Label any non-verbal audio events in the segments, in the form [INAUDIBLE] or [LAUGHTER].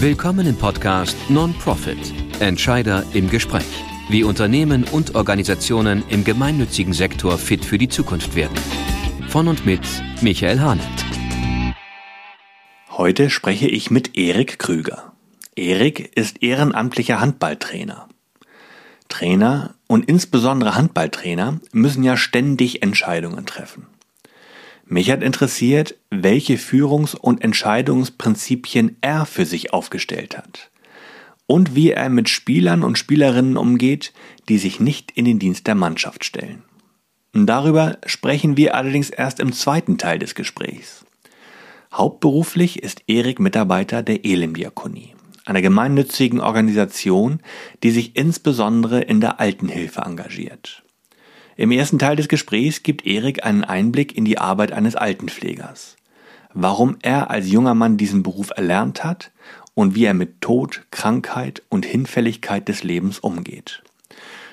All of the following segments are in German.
Willkommen im Podcast Non-Profit Entscheider im Gespräch. Wie Unternehmen und Organisationen im gemeinnützigen Sektor fit für die Zukunft werden. Von und mit Michael Hahnert. Heute spreche ich mit Erik Krüger. Erik ist ehrenamtlicher Handballtrainer. Trainer und insbesondere Handballtrainer müssen ja ständig Entscheidungen treffen. Mich hat interessiert, welche Führungs- und Entscheidungsprinzipien er für sich aufgestellt hat und wie er mit Spielern und Spielerinnen umgeht, die sich nicht in den Dienst der Mannschaft stellen. Darüber sprechen wir allerdings erst im zweiten Teil des Gesprächs. Hauptberuflich ist Erik Mitarbeiter der Elimdiakonie, einer gemeinnützigen Organisation, die sich insbesondere in der Altenhilfe engagiert. Im ersten Teil des Gesprächs gibt Erik einen Einblick in die Arbeit eines Altenpflegers. Warum er als junger Mann diesen Beruf erlernt hat und wie er mit Tod, Krankheit und Hinfälligkeit des Lebens umgeht.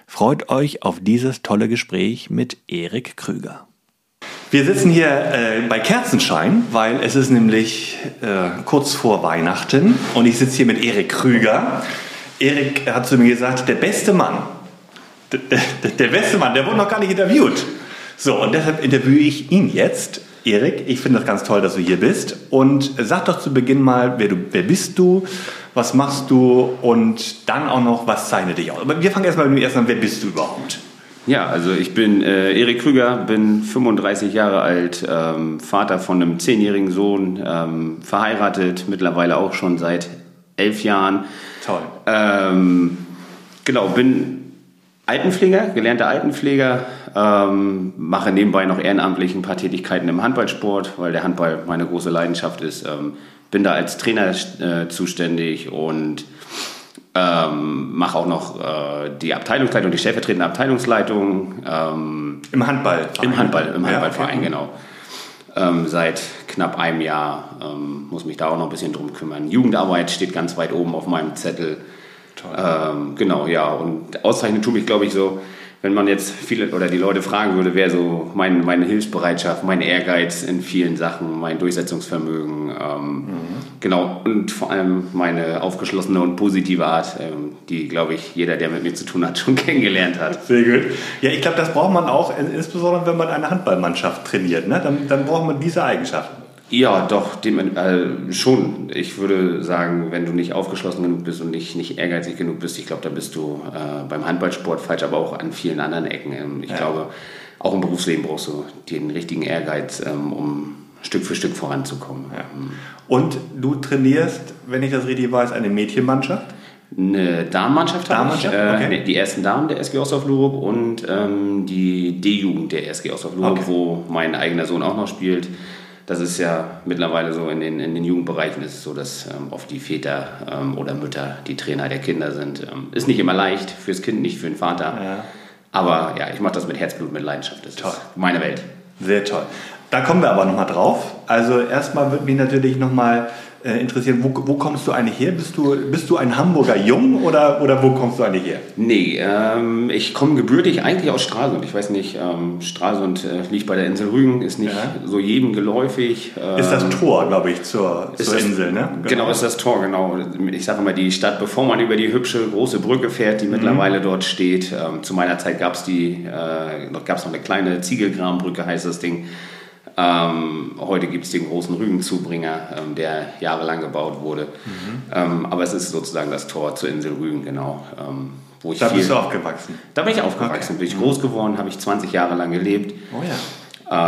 Freut euch auf dieses tolle Gespräch mit Erik Krüger. Wir sitzen hier äh, bei Kerzenschein, weil es ist nämlich äh, kurz vor Weihnachten und ich sitze hier mit Erik Krüger. Erik hat zu mir gesagt, der beste Mann, der, der beste Mann, der wurde noch gar nicht interviewt. So, und deshalb interviewe ich ihn jetzt. Erik, ich finde das ganz toll, dass du hier bist. Und sag doch zu Beginn mal, wer, du, wer bist du, was machst du und dann auch noch, was zeichnet dich aus. Aber wir fangen erstmal mit dem ersten an, wer bist du überhaupt? Ja, also ich bin äh, Erik Krüger, bin 35 Jahre alt, ähm, Vater von einem zehnjährigen Sohn, ähm, verheiratet, mittlerweile auch schon seit elf Jahren. Toll. Ähm, genau, bin Altenpfleger, gelernter Altenpfleger, ähm, mache nebenbei noch ehrenamtlich ein paar Tätigkeiten im Handballsport, weil der Handball meine große Leidenschaft ist. Ähm, bin da als Trainer äh, zuständig und ähm, mache auch noch äh, die Abteilungsleitung, die stellvertretende Abteilungsleitung. Ähm, Im Handball? Im Handball, im Handballverein, ja, genau. Ähm, seit knapp einem Jahr ähm, muss mich da auch noch ein bisschen drum kümmern. Jugendarbeit steht ganz weit oben auf meinem Zettel. Ähm, genau, ja. Und auszeichnen tue mich, glaube ich, so, wenn man jetzt viele oder die Leute fragen würde, wäre so mein, meine Hilfsbereitschaft, mein Ehrgeiz in vielen Sachen, mein Durchsetzungsvermögen, ähm, mhm. genau, und vor allem meine aufgeschlossene und positive Art, ähm, die, glaube ich, jeder, der mit mir zu tun hat, [LAUGHS] schon kennengelernt hat. Sehr gut. Ja, ich glaube, das braucht man auch, insbesondere wenn man eine Handballmannschaft trainiert, ne? dann, dann braucht man diese Eigenschaften. Ja, doch, dem, äh, schon. Ich würde sagen, wenn du nicht aufgeschlossen genug bist und nicht, nicht ehrgeizig genug bist, ich glaube, dann bist du äh, beim Handballsport falsch, aber auch an vielen anderen Ecken. Ähm, ich ja. glaube, auch im Berufsleben brauchst du den richtigen Ehrgeiz, ähm, um Stück für Stück voranzukommen. Ja. Ähm. Und du trainierst, wenn ich das richtig weiß, eine Mädchenmannschaft? Eine Damenmannschaft habe ich. Äh, okay. Die ersten Damen der SG Ostorf-Lurup und ähm, die D-Jugend der SG Ostorf-Lurup, okay. wo mein eigener Sohn auch noch spielt das ist ja mittlerweile so in den, in den Jugendbereichen ist es so, dass ähm, oft die Väter ähm, oder Mütter die Trainer der Kinder sind. Ähm, ist nicht immer leicht fürs Kind, nicht für den Vater. Ja. Aber ja, ich mache das mit Herzblut, mit Leidenschaft. Das toll. ist meine Welt. Sehr toll. Da kommen wir aber nochmal drauf. Also erstmal würde mich natürlich nochmal äh, interessieren, wo, wo, kommst du eigentlich her? Bist du, bist du ein Hamburger Jung oder, oder wo kommst du eigentlich her? Nee, ähm, ich komme gebürtig eigentlich aus Stralsund. Ich weiß nicht, ähm, Stralsund äh, liegt bei der Insel Rügen, ist nicht ja. so jedem geläufig. Ähm, ist das Tor, glaube ich, zur, zur das, Insel, ne? Genau. genau. ist das Tor, genau. Ich sage immer, die Stadt, bevor man über die hübsche große Brücke fährt, die mhm. mittlerweile dort steht. Ähm, zu meiner Zeit gab es die, äh, noch, noch eine kleine Ziegelgrabenbrücke, heißt das Ding. Ähm, heute gibt es den großen Rügenzubringer, ähm, der jahrelang gebaut wurde. Mhm. Ähm, aber es ist sozusagen das Tor zur Insel Rügen, genau. Ähm, wo ich da viel, bist du aufgewachsen? Da bin ich aufgewachsen, okay. bin ich groß geworden, habe ich 20 Jahre lang gelebt. Oh ja.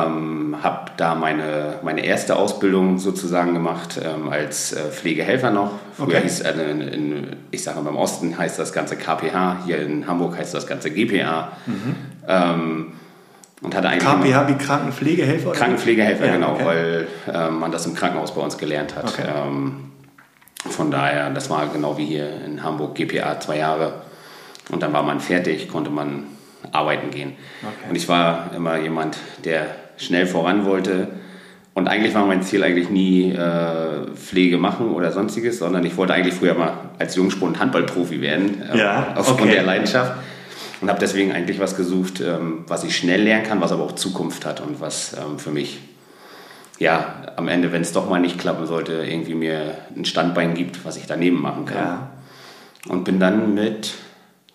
Ähm, habe da meine, meine erste Ausbildung sozusagen gemacht ähm, als äh, Pflegehelfer noch. Früher okay. hieß, äh, in, in, ich sage mal, im Osten heißt das Ganze KPH, hier in Hamburg heißt das Ganze GPA. Mhm. Und hatte eigentlich KPH wie Krankenpflegehelfer? Krankenpflegehelfer, ja, genau, okay. weil äh, man das im Krankenhaus bei uns gelernt hat. Okay. Ähm, von daher, das war genau wie hier in Hamburg, GPA zwei Jahre. Und dann war man fertig, konnte man arbeiten gehen. Okay. Und ich war immer jemand, der schnell voran wollte. Und eigentlich war mein Ziel eigentlich nie äh, Pflege machen oder sonstiges, sondern ich wollte eigentlich früher mal als Jungspund Handballprofi werden, äh, ja, aufgrund okay. der Leidenschaft und habe deswegen eigentlich was gesucht, ähm, was ich schnell lernen kann, was aber auch Zukunft hat und was ähm, für mich ja, am Ende, wenn es doch mal nicht klappen sollte, irgendwie mir ein Standbein gibt, was ich daneben machen kann. Ja. Und bin dann mit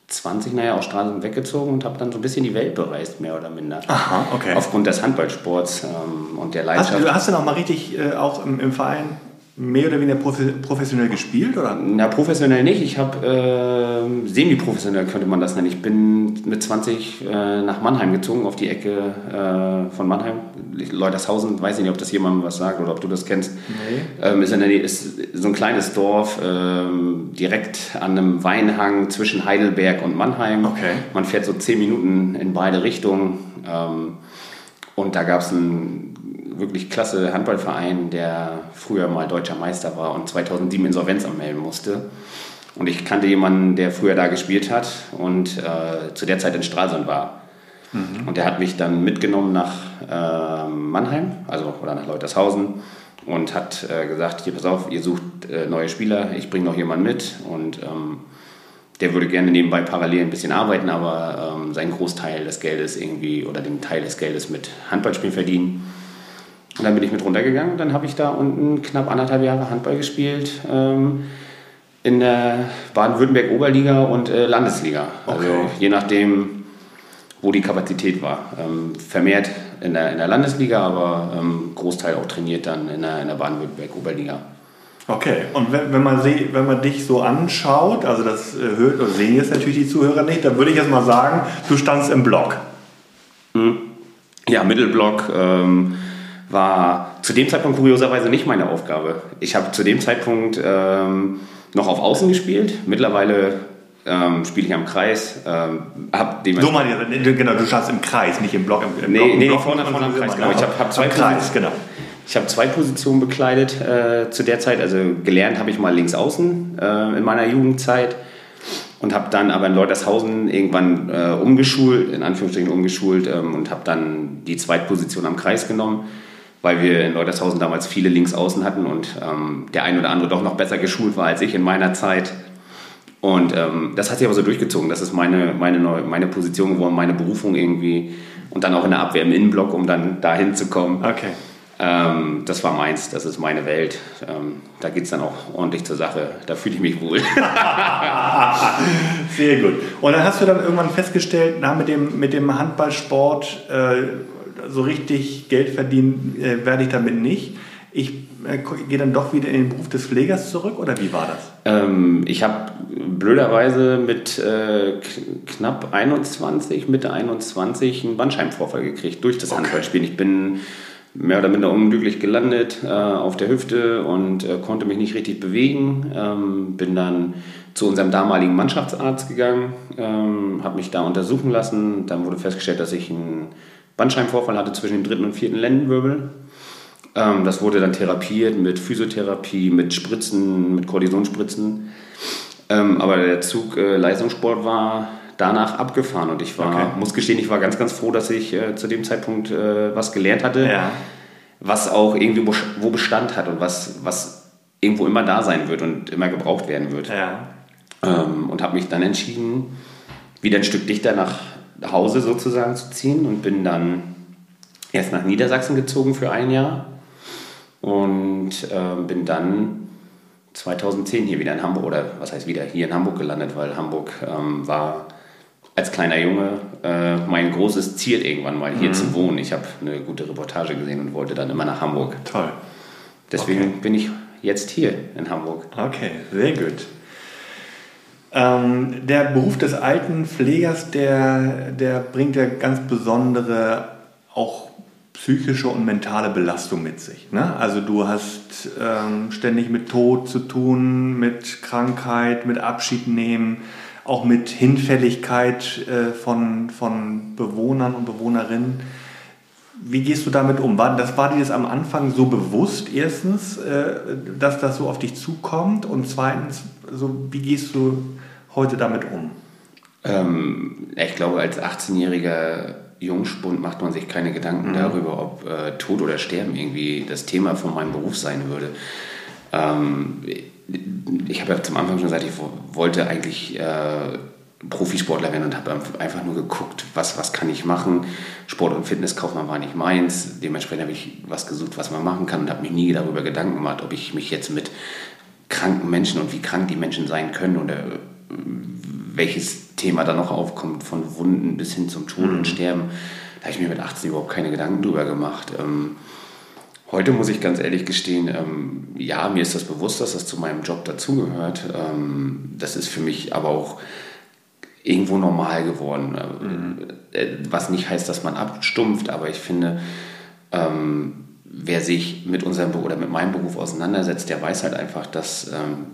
20 naja aus Straßen weggezogen und habe dann so ein bisschen die Welt bereist, mehr oder minder. Aha, okay. Aufgrund des Handballsports ähm, und der Leidenschaft. Hast du, hast du noch mal richtig äh, auch im, im Verein mehr oder weniger professionell gespielt? Oder? Na, professionell nicht. Ich habe äh, semi-professionell, könnte man das nennen. Ich bin mit 20 äh, nach Mannheim gezogen, auf die Ecke äh, von Mannheim. Leutershausen, weiß ich nicht, ob das jemandem was sagt oder ob du das kennst. Nee. Ähm, ist, der ist so ein kleines Dorf, ähm, direkt an einem Weinhang zwischen Heidelberg und Mannheim. Okay. Man fährt so 10 Minuten in beide Richtungen. Ähm, und da gab es ein wirklich klasse Handballverein, der früher mal deutscher Meister war und 2007 Insolvenz anmelden musste. Und ich kannte jemanden, der früher da gespielt hat und äh, zu der Zeit in Stralsund war. Mhm. Und der hat mich dann mitgenommen nach äh, Mannheim, also oder nach Leutershausen und hat äh, gesagt, hier pass auf, ihr sucht äh, neue Spieler, ich bringe noch jemanden mit und ähm, der würde gerne nebenbei parallel ein bisschen arbeiten, aber ähm, seinen Großteil des Geldes irgendwie oder den Teil des Geldes mit Handballspielen verdienen. Und dann bin ich mit runtergegangen. Dann habe ich da unten knapp anderthalb Jahre Handball gespielt. Ähm, in der Baden-Württemberg-Oberliga und äh, Landesliga. Also okay. Je nachdem, wo die Kapazität war. Ähm, vermehrt in der, in der Landesliga, aber ähm, Großteil auch trainiert dann in der, in der Baden-Württemberg-Oberliga. Okay, und wenn, wenn, man sie, wenn man dich so anschaut, also das äh, hört und sehen jetzt natürlich die Zuhörer nicht, dann würde ich jetzt mal sagen, du standst im Block. Hm. Ja, Mittelblock. Ähm, war zu dem Zeitpunkt kurioserweise nicht meine Aufgabe. Ich habe zu dem Zeitpunkt ähm, noch auf Außen gespielt. Mittlerweile ähm, spiele ich am Kreis. Ähm, hab so genau, du schaust im Kreis, nicht im Block. Im, im nee, Block, nee, Block vorne, vorne am Kreis. Genau. Ich habe hab zwei, Kreis, genau. Ich hab zwei Positionen bekleidet äh, zu der Zeit. Also gelernt habe ich mal links außen äh, in meiner Jugendzeit und habe dann aber in Leutershausen irgendwann äh, umgeschult, in Anführungsstrichen umgeschult ähm, und habe dann die Zweitposition am Kreis genommen weil wir in Leutershausen damals viele Linksaußen hatten und ähm, der ein oder andere doch noch besser geschult war als ich in meiner Zeit. Und ähm, das hat sich aber so durchgezogen. Das ist meine, meine, neue, meine Position geworden, meine Berufung irgendwie. Und dann auch in der Abwehr im Innenblock, um dann dahin zu kommen. Okay. Ähm, das war meins, das ist meine Welt. Ähm, da geht es dann auch ordentlich zur Sache. Da fühle ich mich wohl. [LAUGHS] Sehr gut. Und dann hast du dann irgendwann festgestellt, na, mit, dem, mit dem Handballsport, äh, so richtig Geld verdienen äh, werde ich damit nicht. Ich äh, gehe dann doch wieder in den Beruf des Pflegers zurück oder wie war das? Ähm, ich habe blöderweise mit äh, knapp 21, Mitte 21 einen Bandscheibenvorfall gekriegt durch das okay. Handballspielen. Ich bin mehr oder minder unglücklich gelandet äh, auf der Hüfte und äh, konnte mich nicht richtig bewegen. Ähm, bin dann zu unserem damaligen Mannschaftsarzt gegangen, ähm, habe mich da untersuchen lassen. Dann wurde festgestellt, dass ich einen Bandscheibenvorfall hatte zwischen dem dritten und vierten Lendenwirbel. Ähm, das wurde dann therapiert mit Physiotherapie, mit Spritzen, mit Kortisonspritzen. Ähm, aber der Zug äh, Leistungssport war danach abgefahren und ich war, okay. muss gestehen, ich war ganz, ganz froh, dass ich äh, zu dem Zeitpunkt äh, was gelernt hatte, ja. was auch irgendwie wo, Bestand hat und was, was irgendwo immer da sein wird und immer gebraucht werden wird. Ja. Ähm, und habe mich dann entschieden, wieder ein Stück dichter nach Hause sozusagen zu ziehen und bin dann erst nach Niedersachsen gezogen für ein Jahr und äh, bin dann 2010 hier wieder in Hamburg, oder was heißt wieder, hier in Hamburg gelandet, weil Hamburg ähm, war als kleiner Junge äh, mein großes Ziel irgendwann mal hier mhm. zu wohnen. Ich habe eine gute Reportage gesehen und wollte dann immer nach Hamburg. Toll. Deswegen okay. bin ich jetzt hier in Hamburg. Okay, sehr gut. Ähm, der Beruf des alten Pflegers, der, der bringt ja ganz besondere auch psychische und mentale Belastung mit sich. Ne? Also du hast ähm, ständig mit Tod zu tun, mit Krankheit, mit Abschied nehmen, auch mit Hinfälligkeit äh, von, von Bewohnern und Bewohnerinnen. Wie gehst du damit um? War, das, war dir das am Anfang so bewusst, erstens, äh, dass das so auf dich zukommt? Und zweitens, so, wie gehst du heute damit um? Ähm, ich glaube, als 18-jähriger Jungspund macht man sich keine Gedanken mhm. darüber, ob äh, Tod oder Sterben irgendwie das Thema von meinem Beruf sein würde. Ähm, ich habe ja zum Anfang schon gesagt, ich wollte eigentlich äh, Profisportler werden und habe einfach nur geguckt, was, was kann ich machen. Sport- und Fitnesskaufmann war nicht meins. Dementsprechend habe ich was gesucht, was man machen kann und habe mich nie darüber Gedanken gemacht, ob ich mich jetzt mit kranken Menschen und wie krank die Menschen sein können oder welches Thema da noch aufkommt, von Wunden bis hin zum Tod mhm. und Sterben. Da habe ich mir mit 18 überhaupt keine Gedanken drüber gemacht. Ähm, heute muss ich ganz ehrlich gestehen, ähm, ja, mir ist das bewusst, dass das zu meinem Job dazugehört. Ähm, das ist für mich aber auch irgendwo normal geworden. Mhm. Äh, was nicht heißt, dass man abstumpft, aber ich finde, ähm, wer sich mit unserem oder mit meinem Beruf auseinandersetzt, der weiß halt einfach, dass ähm,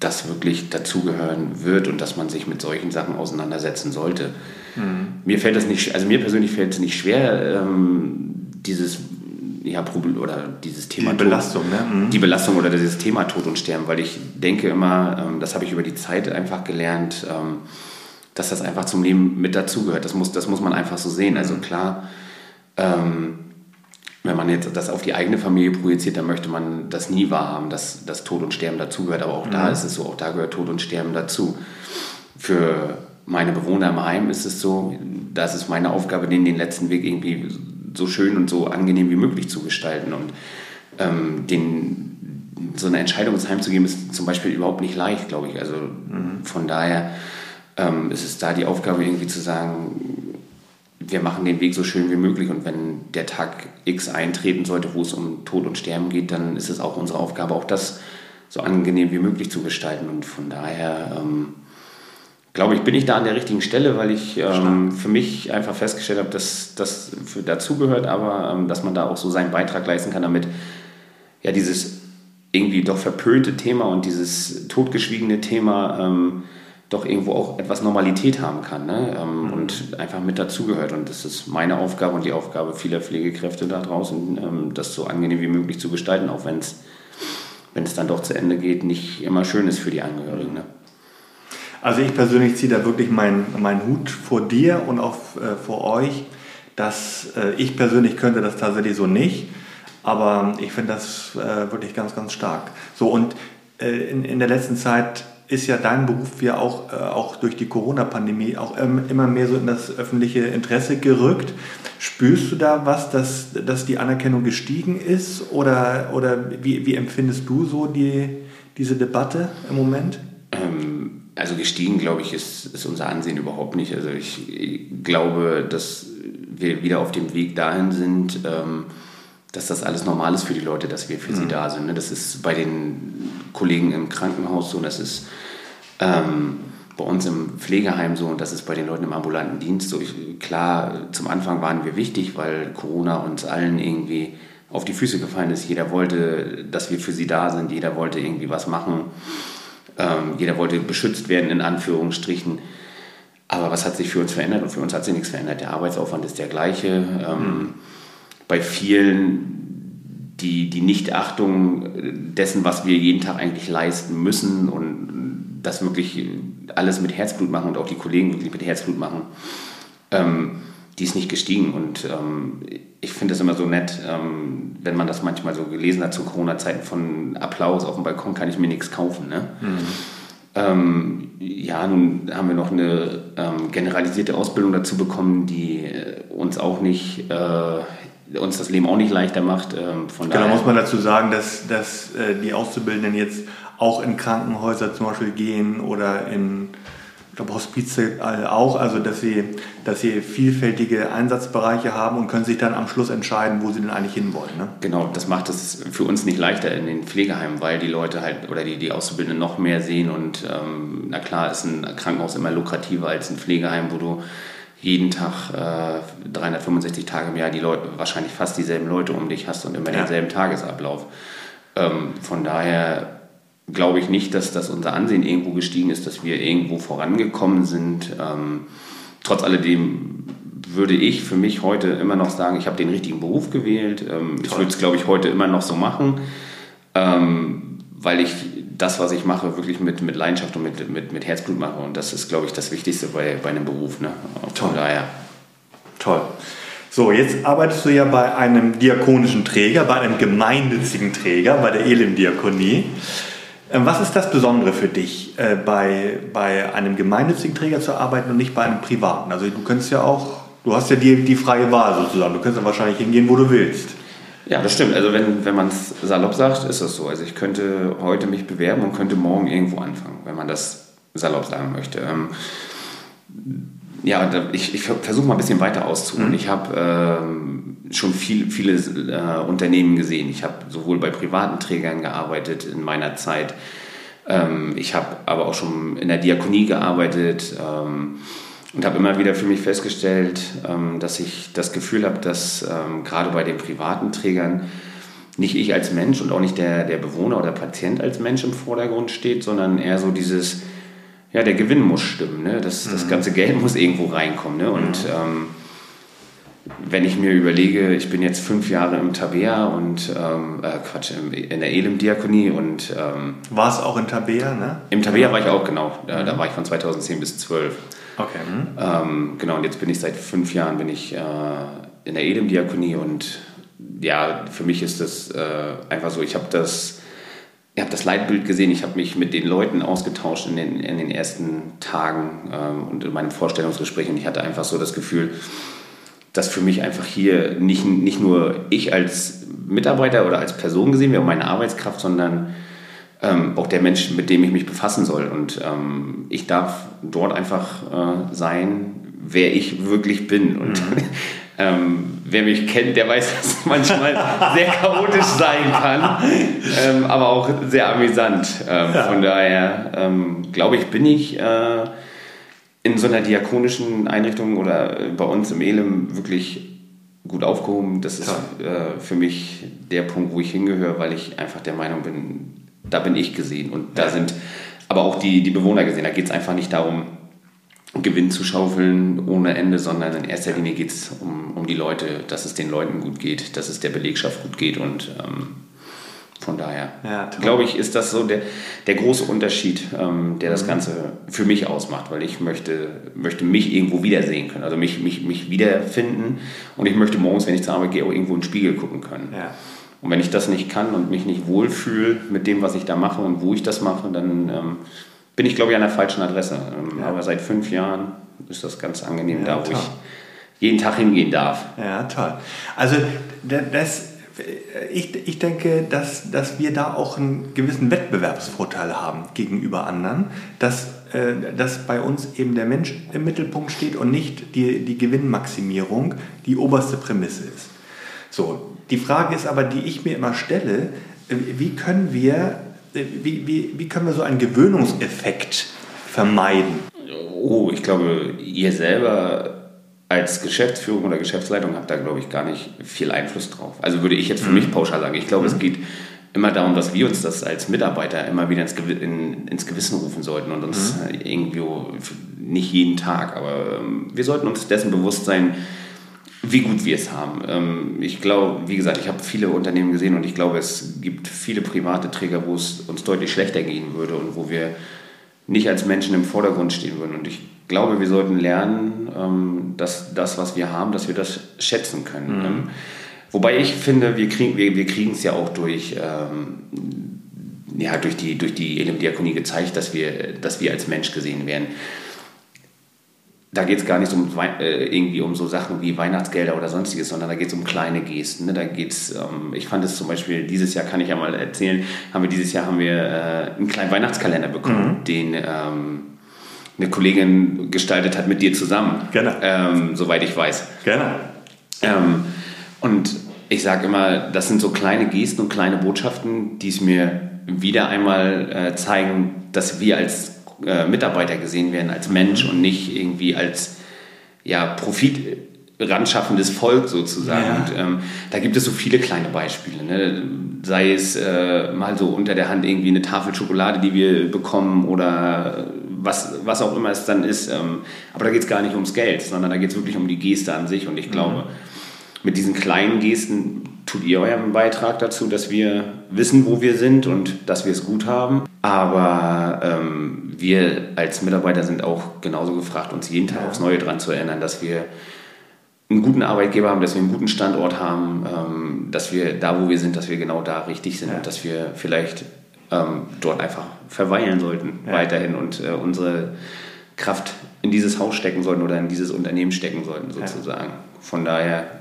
das wirklich dazugehören wird und dass man sich mit solchen Sachen auseinandersetzen sollte. Mhm. Mir fällt das nicht, also mir persönlich fällt es nicht schwer, ähm, dieses ja, oder dieses Thema die Belastung, Tod, ne? Mhm. die Belastung oder dieses Thema Tod und Sterben, weil ich denke immer, ähm, das habe ich über die Zeit einfach gelernt, ähm, dass das einfach zum Leben mit dazugehört. Das muss, das muss man einfach so sehen. Also mhm. klar, ähm, wenn man jetzt das auf die eigene Familie projiziert, dann möchte man das nie wahrhaben, dass, dass Tod und Sterben dazugehört. Aber auch mhm. da ist es so, auch da gehört Tod und Sterben dazu. Für meine Bewohner im Heim ist es so, das ist meine Aufgabe, denen den letzten Weg irgendwie so schön und so angenehm wie möglich zu gestalten. Und ähm, den, so eine Entscheidung ins Heim zu geben, ist zum Beispiel überhaupt nicht leicht, glaube ich. Also mhm. von daher ähm, ist es da die Aufgabe irgendwie zu sagen, wir machen den Weg so schön wie möglich und wenn der Tag X eintreten sollte, wo es um Tod und Sterben geht, dann ist es auch unsere Aufgabe, auch das so angenehm wie möglich zu gestalten. Und von daher ähm, glaube ich, bin ich da an der richtigen Stelle, weil ich ähm, für mich einfach festgestellt habe, dass das dazugehört, aber ähm, dass man da auch so seinen Beitrag leisten kann, damit ja dieses irgendwie doch verpönte Thema und dieses totgeschwiegene Thema ähm, doch irgendwo auch etwas Normalität haben kann ne? Ähm, mhm. und einfach mit dazugehört. Und das ist meine Aufgabe und die Aufgabe vieler Pflegekräfte da draußen, ähm, das so angenehm wie möglich zu gestalten, auch wenn es, wenn es dann doch zu Ende geht, nicht immer schön ist für die Angehörigen. Ne? Also ich persönlich ziehe da wirklich meinen mein Hut vor dir und auch äh, vor euch, dass äh, ich persönlich könnte das tatsächlich so nicht, aber ich finde das äh, wirklich ganz, ganz stark. So und äh, in, in der letzten Zeit ist ja dein Beruf ja auch, äh, auch durch die Corona-Pandemie auch ähm, immer mehr so in das öffentliche Interesse gerückt. Spürst du da was, dass, dass die Anerkennung gestiegen ist oder, oder wie, wie empfindest du so die, diese Debatte im Moment? Ähm, also gestiegen, glaube ich, ist, ist unser Ansehen überhaupt nicht. Also ich, ich glaube, dass wir wieder auf dem Weg dahin sind, ähm, dass das alles normal ist für die Leute, dass wir für mhm. sie da sind. Ne? Das ist bei den Kollegen im Krankenhaus so, das ist ähm, bei uns im Pflegeheim so und das ist bei den Leuten im ambulanten Dienst so. Ich, klar, zum Anfang waren wir wichtig, weil Corona uns allen irgendwie auf die Füße gefallen ist. Jeder wollte, dass wir für sie da sind, jeder wollte irgendwie was machen, ähm, jeder wollte beschützt werden, in Anführungsstrichen. Aber was hat sich für uns verändert? Und für uns hat sich nichts verändert. Der Arbeitsaufwand ist der gleiche. Ähm, mhm bei vielen die, die Nichtachtung dessen, was wir jeden Tag eigentlich leisten müssen und das wirklich alles mit Herzblut machen und auch die Kollegen wirklich mit Herzblut machen, ähm, die ist nicht gestiegen. Und ähm, ich finde es immer so nett, ähm, wenn man das manchmal so gelesen hat zu Corona-Zeiten von Applaus auf dem Balkon kann ich mir nichts kaufen. Ne? Mhm. Ähm, ja, nun haben wir noch eine ähm, generalisierte Ausbildung dazu bekommen, die äh, uns auch nicht äh, uns das Leben auch nicht leichter macht. Ähm, von genau, muss man dazu sagen, dass, dass äh, die Auszubildenden jetzt auch in Krankenhäuser zum Beispiel gehen oder in ich glaube, Hospize auch, also dass sie, dass sie vielfältige Einsatzbereiche haben und können sich dann am Schluss entscheiden, wo sie denn eigentlich hinwollen. Ne? Genau, das macht es für uns nicht leichter in den Pflegeheimen, weil die Leute halt oder die, die Auszubildenden noch mehr sehen und ähm, na klar ist ein Krankenhaus immer lukrativer als ein Pflegeheim, wo du jeden Tag äh, 365 Tage im Jahr die Leute, wahrscheinlich fast dieselben Leute um dich hast und immer ja. denselben Tagesablauf. Ähm, von daher glaube ich nicht, dass das unser Ansehen irgendwo gestiegen ist, dass wir irgendwo vorangekommen sind. Ähm, trotz alledem würde ich für mich heute immer noch sagen, ich habe den richtigen Beruf gewählt. Ähm, ich würde es, glaube ich, heute immer noch so machen, ähm, weil ich das, was ich mache, wirklich mit, mit Leidenschaft und mit, mit, mit Herzblut mache. Und das ist, glaube ich, das Wichtigste bei, bei einem Beruf. Ne? Von Toll. daher. Toll. So, jetzt arbeitest du ja bei einem diakonischen Träger, bei einem gemeinnützigen Träger, bei der Elim-Diakonie. Ähm, was ist das Besondere für dich, äh, bei, bei einem gemeinnützigen Träger zu arbeiten und nicht bei einem privaten? Also du könntest ja auch, du hast ja die, die freie Wahl sozusagen, du könntest ja wahrscheinlich hingehen, wo du willst. Ja, das stimmt. Also wenn, wenn man es salopp sagt, ist das so. Also ich könnte heute mich bewerben und könnte morgen irgendwo anfangen, wenn man das salopp sagen möchte. Ähm, ja, ich, ich versuche mal ein bisschen weiter auszuholen. Mhm. Ich habe ähm, schon viel, viele äh, Unternehmen gesehen. Ich habe sowohl bei privaten Trägern gearbeitet in meiner Zeit. Ähm, ich habe aber auch schon in der Diakonie gearbeitet. Ähm, und habe immer wieder für mich festgestellt, ähm, dass ich das Gefühl habe, dass ähm, gerade bei den privaten Trägern nicht ich als Mensch und auch nicht der, der Bewohner oder Patient als Mensch im Vordergrund steht, sondern eher so dieses, ja, der Gewinn muss stimmen, ne? das, mhm. das ganze Geld muss irgendwo reinkommen. Ne? Und mhm. ähm, wenn ich mir überlege, ich bin jetzt fünf Jahre im Tabea und ähm, äh, Quatsch, in der Elim-Diakonie und ähm, war es auch in Tabea, ne? Im Tabea war ich auch, genau. Da, mhm. da war ich von 2010 bis 12. Okay. Mhm. Ähm, genau, und jetzt bin ich seit fünf Jahren bin ich äh, in der Edem-Diakonie und ja, für mich ist das äh, einfach so, ich habe das, habe das Leitbild gesehen, ich habe mich mit den Leuten ausgetauscht in den, in den ersten Tagen ähm, und in meinem Vorstellungsgespräch und ich hatte einfach so das Gefühl, dass für mich einfach hier nicht, nicht nur ich als Mitarbeiter oder als Person gesehen werde, meine Arbeitskraft, sondern ähm, auch der Mensch, mit dem ich mich befassen soll. Und ähm, ich darf dort einfach äh, sein, wer ich wirklich bin. Und mhm. [LAUGHS] ähm, wer mich kennt, der weiß, [LAUGHS] dass es manchmal sehr chaotisch sein kann, ähm, aber auch sehr amüsant. Ähm, ja. Von daher ähm, glaube ich, bin ich äh, in so einer diakonischen Einrichtung oder bei uns im Elem wirklich gut aufgehoben. Das ist äh, für mich der Punkt, wo ich hingehöre, weil ich einfach der Meinung bin, da bin ich gesehen und da sind aber auch die, die Bewohner gesehen. Da geht es einfach nicht darum, Gewinn zu schaufeln ohne Ende, sondern in erster Linie geht es um, um die Leute, dass es den Leuten gut geht, dass es der Belegschaft gut geht und ähm, von daher ja, glaube ich, ist das so der, der große Unterschied, ähm, der das mhm. Ganze für mich ausmacht, weil ich möchte, möchte mich irgendwo wiedersehen können, also mich, mich, mich wiederfinden und ich möchte morgens, wenn ich zur Arbeit gehe, auch irgendwo in den Spiegel gucken können. Ja. Und wenn ich das nicht kann und mich nicht wohlfühle mit dem, was ich da mache und wo ich das mache, dann ähm, bin ich, glaube ich, an der falschen Adresse. Ähm, ja. Aber seit fünf Jahren ist das ganz angenehm ja, da, wo toll. ich jeden Tag hingehen darf. Ja, toll. Also das, ich, ich denke, dass, dass wir da auch einen gewissen Wettbewerbsvorteil haben gegenüber anderen, dass, äh, dass bei uns eben der Mensch im Mittelpunkt steht und nicht die, die Gewinnmaximierung die oberste Prämisse ist. So, die Frage ist aber, die ich mir immer stelle, äh, wie können wir, äh, wie, wie, wie können wir so einen Gewöhnungseffekt vermeiden? Oh, ich glaube, ihr selber als Geschäftsführung oder Geschäftsleitung habt da, glaube ich, gar nicht viel Einfluss drauf. Also würde ich jetzt für mhm. mich pauschal sagen. Ich glaube, mhm. es geht immer darum, dass wir uns das als Mitarbeiter immer wieder ins, Gew in, ins Gewissen rufen sollten und uns mhm. irgendwie nicht jeden Tag, aber ähm, wir sollten uns dessen bewusst sein, wie gut wir es haben. Ähm, ich glaube, wie gesagt, ich habe viele Unternehmen gesehen und ich glaube, es gibt viele private Träger, wo es uns deutlich schlechter gehen würde und wo wir nicht als Menschen im Vordergrund stehen würden. Und ich glaube, wir sollten lernen, ähm, dass das, was wir haben, dass wir das schätzen können. Mhm. Ähm, wobei ich finde, wir kriegen wir, wir es ja auch durch, ja, durch die, durch die Elim-Diakonie gezeigt, dass wir, dass wir als Mensch gesehen werden da geht es gar nicht um, äh, irgendwie um so Sachen wie Weihnachtsgelder oder sonstiges, sondern da geht es um kleine Gesten. Ne? Da geht's, ähm, ich fand es zum Beispiel, dieses Jahr kann ich ja mal erzählen, haben wir dieses Jahr haben wir äh, einen kleinen Weihnachtskalender bekommen, mhm. den ähm, eine Kollegin gestaltet hat mit dir zusammen. Genau. Ähm, soweit ich weiß. Genau. Und ich sage immer, das sind so kleine Gesten und kleine Botschaften, die es mir wieder einmal äh, zeigen, dass wir als äh, Mitarbeiter gesehen werden, als Mensch und nicht irgendwie als ja, Profit ranschaffendes Volk sozusagen. Ja. Und ähm, da gibt es so viele kleine Beispiele. Ne? Sei es äh, mal so unter der Hand irgendwie eine Tafel Schokolade, die wir bekommen oder was, was auch immer es dann ist. Ähm, aber da geht es gar nicht ums Geld, sondern da geht es wirklich um die Geste an sich. Und ich glaube, mhm. Mit diesen kleinen Gesten tut ihr euren Beitrag dazu, dass wir wissen, wo wir sind und dass wir es gut haben. Aber ähm, wir als Mitarbeiter sind auch genauso gefragt, uns jeden Tag aufs Neue daran zu erinnern, dass wir einen guten Arbeitgeber haben, dass wir einen guten Standort haben, ähm, dass wir da, wo wir sind, dass wir genau da richtig sind ja. und dass wir vielleicht ähm, dort einfach verweilen sollten ja. weiterhin und äh, unsere Kraft in dieses Haus stecken sollten oder in dieses Unternehmen stecken sollten sozusagen. Ja. Von daher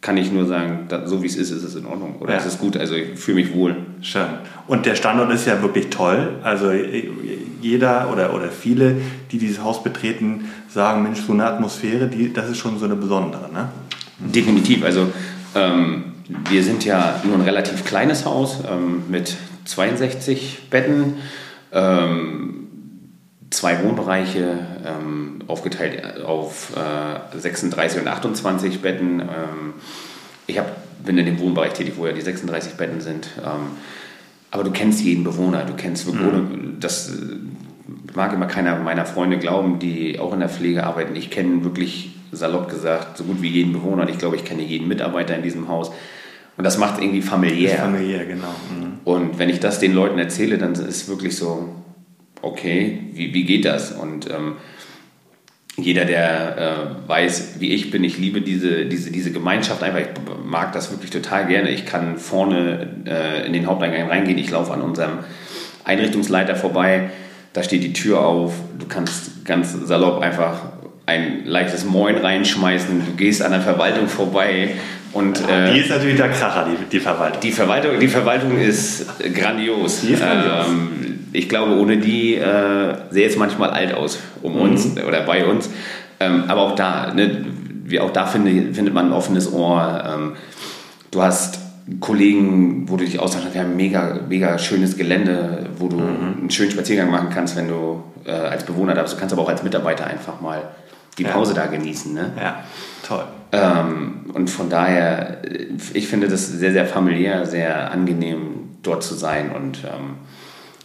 kann ich nur sagen, so wie es ist, ist es in Ordnung oder ja. es ist gut. Also ich fühle mich wohl. Schön. Und der Standort ist ja wirklich toll. Also jeder oder, oder viele, die dieses Haus betreten, sagen, Mensch, so eine Atmosphäre, die, das ist schon so eine besondere. Ne? Definitiv. Also ähm, wir sind ja nur ein relativ kleines Haus ähm, mit 62 Betten. Ähm, zwei Wohnbereiche ähm, aufgeteilt auf äh, 36 und 28 Betten. Ähm, ich hab, bin in dem Wohnbereich tätig, wo ja die 36 Betten sind. Ähm, aber du kennst jeden Bewohner, du kennst mhm. das mag immer keiner meiner Freunde glauben, die auch in der Pflege arbeiten. Ich kenne wirklich salopp gesagt so gut wie jeden Bewohner und ich glaube, ich kenne jeden Mitarbeiter in diesem Haus. Und das macht es irgendwie familiär. familiär, genau. Mhm. Und wenn ich das den Leuten erzähle, dann ist es wirklich so, okay, wie, wie geht das? Und ähm, jeder, der äh, weiß, wie ich bin, ich liebe diese, diese, diese Gemeinschaft einfach, ich mag das wirklich total gerne. Ich kann vorne äh, in den Haupteingang reingehen, ich laufe an unserem Einrichtungsleiter vorbei, da steht die Tür auf, du kannst ganz salopp einfach ein leichtes Moin reinschmeißen, du gehst an der Verwaltung vorbei und, äh, die ist natürlich der Kracher, die, die Verwaltung. Die Verwaltung, die Verwaltung ist grandios. Die ist grandios. Ähm, ich glaube, ohne die äh, sähe es manchmal alt aus um mhm. uns oder bei uns. Ähm, aber auch da, ne, wie auch da finde, findet man ein offenes Ohr. Ähm, du hast Kollegen, wo du dich austauschst, wir haben ein mega, mega schönes Gelände, wo du mhm. einen schönen Spaziergang machen kannst, wenn du äh, als Bewohner da bist. Du kannst aber auch als Mitarbeiter einfach mal die Pause ja. da genießen. Ne? Ja, toll. Ähm, und von daher, ich finde das sehr, sehr familiär, sehr angenehm, dort zu sein und ähm,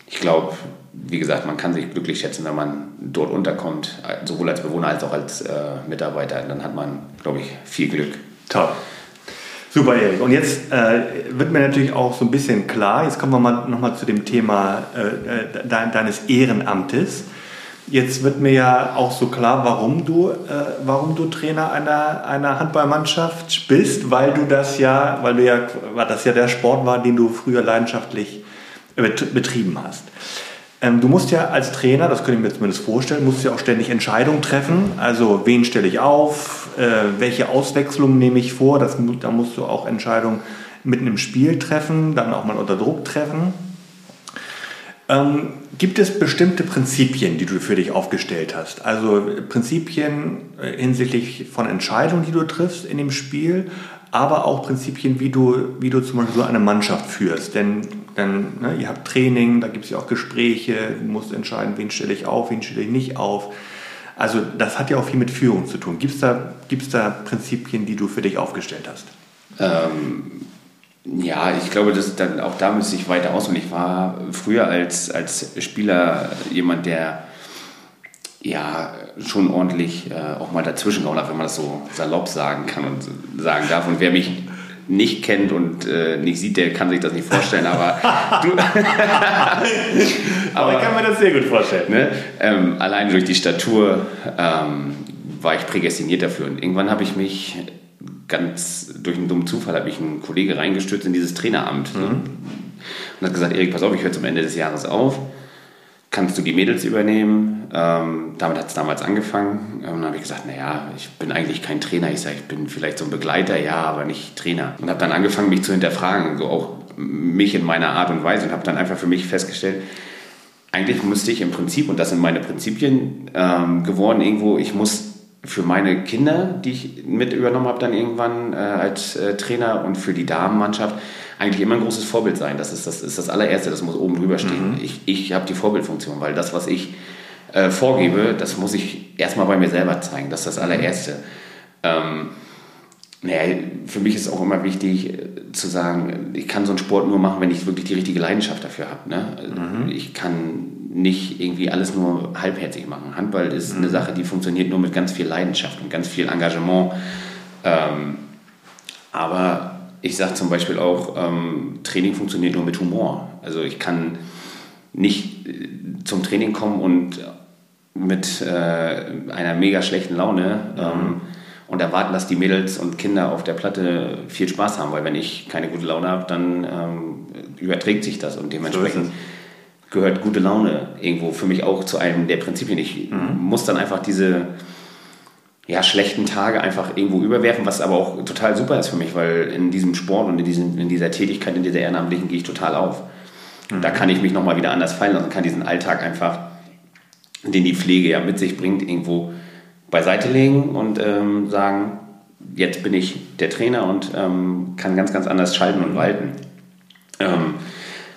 ich glaube, wie gesagt, man kann sich glücklich schätzen, wenn man dort unterkommt, sowohl als Bewohner als auch als äh, Mitarbeiter. Dann hat man, glaube ich, viel Glück. Toll. Super, Erik. Und jetzt äh, wird mir natürlich auch so ein bisschen klar, jetzt kommen wir mal nochmal zu dem Thema äh, äh de deines Ehrenamtes. Jetzt wird mir ja auch so klar, warum du, äh, warum du Trainer einer, einer Handballmannschaft bist, weil du das ja, weil du ja, weil das ja der Sport war, den du früher leidenschaftlich betrieben hast. Ähm, du musst ja als Trainer, das könnte ich mir zumindest vorstellen, musst ja auch ständig Entscheidungen treffen. Also wen stelle ich auf, äh, welche Auswechslung nehme ich vor, das, da musst du auch Entscheidungen mitten im Spiel treffen, dann auch mal unter Druck treffen. Ähm, gibt es bestimmte Prinzipien, die du für dich aufgestellt hast? Also Prinzipien äh, hinsichtlich von Entscheidungen, die du triffst in dem Spiel, aber auch Prinzipien, wie du, wie du zum Beispiel so eine Mannschaft führst. Denn, denn ne, ihr habt Training, da gibt es ja auch Gespräche, du musst entscheiden, wen stelle ich auf, wen stelle ich nicht auf. Also das hat ja auch viel mit Führung zu tun. Gibt es da, gibt's da Prinzipien, die du für dich aufgestellt hast? Ähm, ja, ich glaube, dass dann auch da müsste ich weiter aus. Und ich war früher als, als Spieler jemand, der ja schon ordentlich äh, auch mal dazwischen gehauen hat, wenn man das so salopp sagen kann und sagen darf. Und wer mich nicht kennt und äh, nicht sieht, der kann sich das nicht vorstellen, aber [LAUGHS] du. aber ich kann mir das sehr gut vorstellen. Ne? Ähm, allein durch die Statur ähm, war ich prädestiniert dafür. Und irgendwann habe ich mich ganz durch einen dummen Zufall habe ich einen Kollege reingestürzt in dieses Traineramt. Ne? Mhm. Und hat gesagt, Erik, pass auf, ich höre zum Ende des Jahres auf kannst du die Mädels übernehmen? Ähm, damit hat es damals angefangen. Und dann habe ich gesagt, naja, ich bin eigentlich kein Trainer. Ich sage, ich bin vielleicht so ein Begleiter, ja, aber nicht Trainer. Und habe dann angefangen, mich zu hinterfragen, so auch mich in meiner Art und Weise und habe dann einfach für mich festgestellt, eigentlich müsste ich im Prinzip, und das sind meine Prinzipien ähm, geworden, irgendwo, ich muss für meine Kinder, die ich mit übernommen habe, dann irgendwann äh, als äh, Trainer und für die Damenmannschaft, eigentlich immer ein großes Vorbild sein. Das ist das, ist das allererste, das muss oben drüber stehen. Mhm. Ich, ich habe die Vorbildfunktion, weil das, was ich äh, vorgebe, das muss ich erstmal bei mir selber zeigen. Das ist das allererste. Ähm, naja, für mich ist auch immer wichtig äh, zu sagen, ich kann so einen Sport nur machen, wenn ich wirklich die richtige Leidenschaft dafür habe. Ne? Mhm. Ich kann nicht irgendwie alles nur halbherzig machen. Handball ist mhm. eine Sache, die funktioniert nur mit ganz viel Leidenschaft und ganz viel Engagement. Ähm, aber ich sage zum Beispiel auch, ähm, Training funktioniert nur mit Humor. Also ich kann nicht äh, zum Training kommen und mit äh, einer mega schlechten Laune ähm, und erwarten, dass die Mädels und Kinder auf der Platte viel Spaß haben, weil wenn ich keine gute Laune habe, dann ähm, überträgt sich das und dementsprechend so gehört gute Laune irgendwo für mich auch zu einem der Prinzipien. Ich mhm. muss dann einfach diese ja, schlechten Tage einfach irgendwo überwerfen, was aber auch total super ist für mich, weil in diesem Sport und in, diesem, in dieser Tätigkeit, in dieser Ehrenamtlichen gehe ich total auf. Mhm. Da kann ich mich nochmal wieder anders fallen lassen, kann diesen Alltag einfach, den die Pflege ja mit sich bringt, irgendwo beiseite legen und ähm, sagen, jetzt bin ich der Trainer und ähm, kann ganz, ganz anders schalten und walten. Ähm,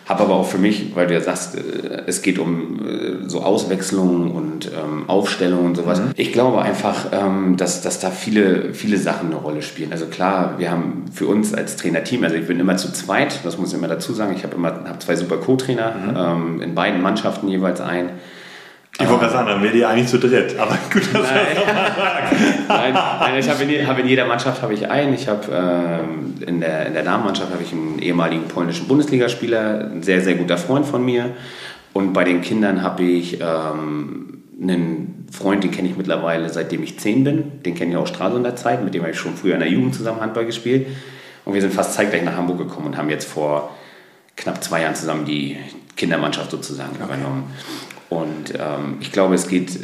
habe aber auch für mich, weil du ja sagst, äh, es geht um äh, so Auswechslungen und ähm, Aufstellungen und sowas. Mhm. Ich glaube einfach, ähm, dass, dass da viele, viele Sachen eine Rolle spielen. Also klar, wir haben für uns als Trainerteam, also ich bin immer zu zweit, das muss ich immer dazu sagen, ich habe immer hab zwei super Co-Trainer, mhm. ähm, in beiden Mannschaften jeweils ein. Ich wollte gerade sagen, dann wäre die eigentlich zu dritt. Aber [LAUGHS] gut, dass nein. nein, nein, ich habe in, hab in, jeder Mannschaft habe ich einen. Ich habe ähm, in, der, in der Damenmannschaft habe ich einen ehemaligen polnischen Bundesligaspieler, ein sehr, sehr guter Freund von mir. Und bei den Kindern habe ich ähm, einen Freund, den kenne ich mittlerweile seitdem ich zehn bin. Den kenne ich aus Stralsunder Zeit, mit dem habe ich schon früher in der Jugend zusammen Handball gespielt. Und wir sind fast zeitgleich nach Hamburg gekommen und haben jetzt vor knapp zwei Jahren zusammen die Kindermannschaft sozusagen okay. übernommen. Und ähm, ich glaube, es geht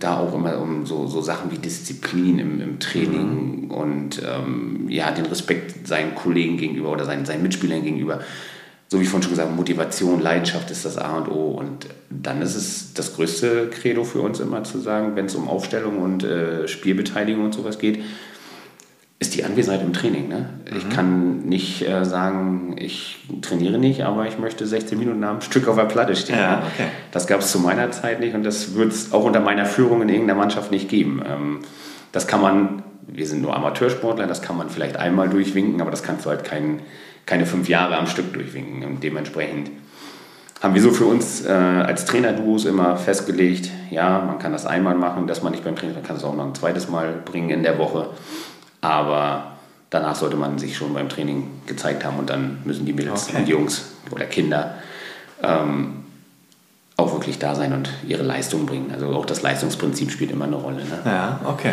da auch immer um so, so Sachen wie Disziplin im, im Training mhm. und ähm, ja, den Respekt seinen Kollegen gegenüber oder seinen, seinen Mitspielern gegenüber. So wie ich vorhin schon gesagt habe, Motivation, Leidenschaft ist das A und O. Und dann ist es das größte Credo für uns immer zu sagen, wenn es um Aufstellung und äh, Spielbeteiligung und sowas geht, ist die Anwesenheit im Training. Ne? Mhm. Ich kann nicht äh, sagen, ich trainiere nicht, aber ich möchte 16 Minuten am Stück auf der Platte stehen. Ja, ne? okay. Das gab es zu meiner Zeit nicht und das wird es auch unter meiner Führung in irgendeiner Mannschaft nicht geben. Ähm, das kann man, wir sind nur Amateursportler, das kann man vielleicht einmal durchwinken, aber das kannst du halt kein, keine fünf Jahre am Stück durchwinken. Und dementsprechend haben wir so für uns äh, als Trainerduos immer festgelegt, ja, man kann das einmal machen, dass man nicht beim Training, man kann es auch noch ein zweites Mal bringen in der Woche. Aber danach sollte man sich schon beim Training gezeigt haben und dann müssen die Mädels okay. und Jungs oder Kinder ähm, auch wirklich da sein und ihre Leistung bringen. Also auch das Leistungsprinzip spielt immer eine Rolle. Ne? Ja, okay.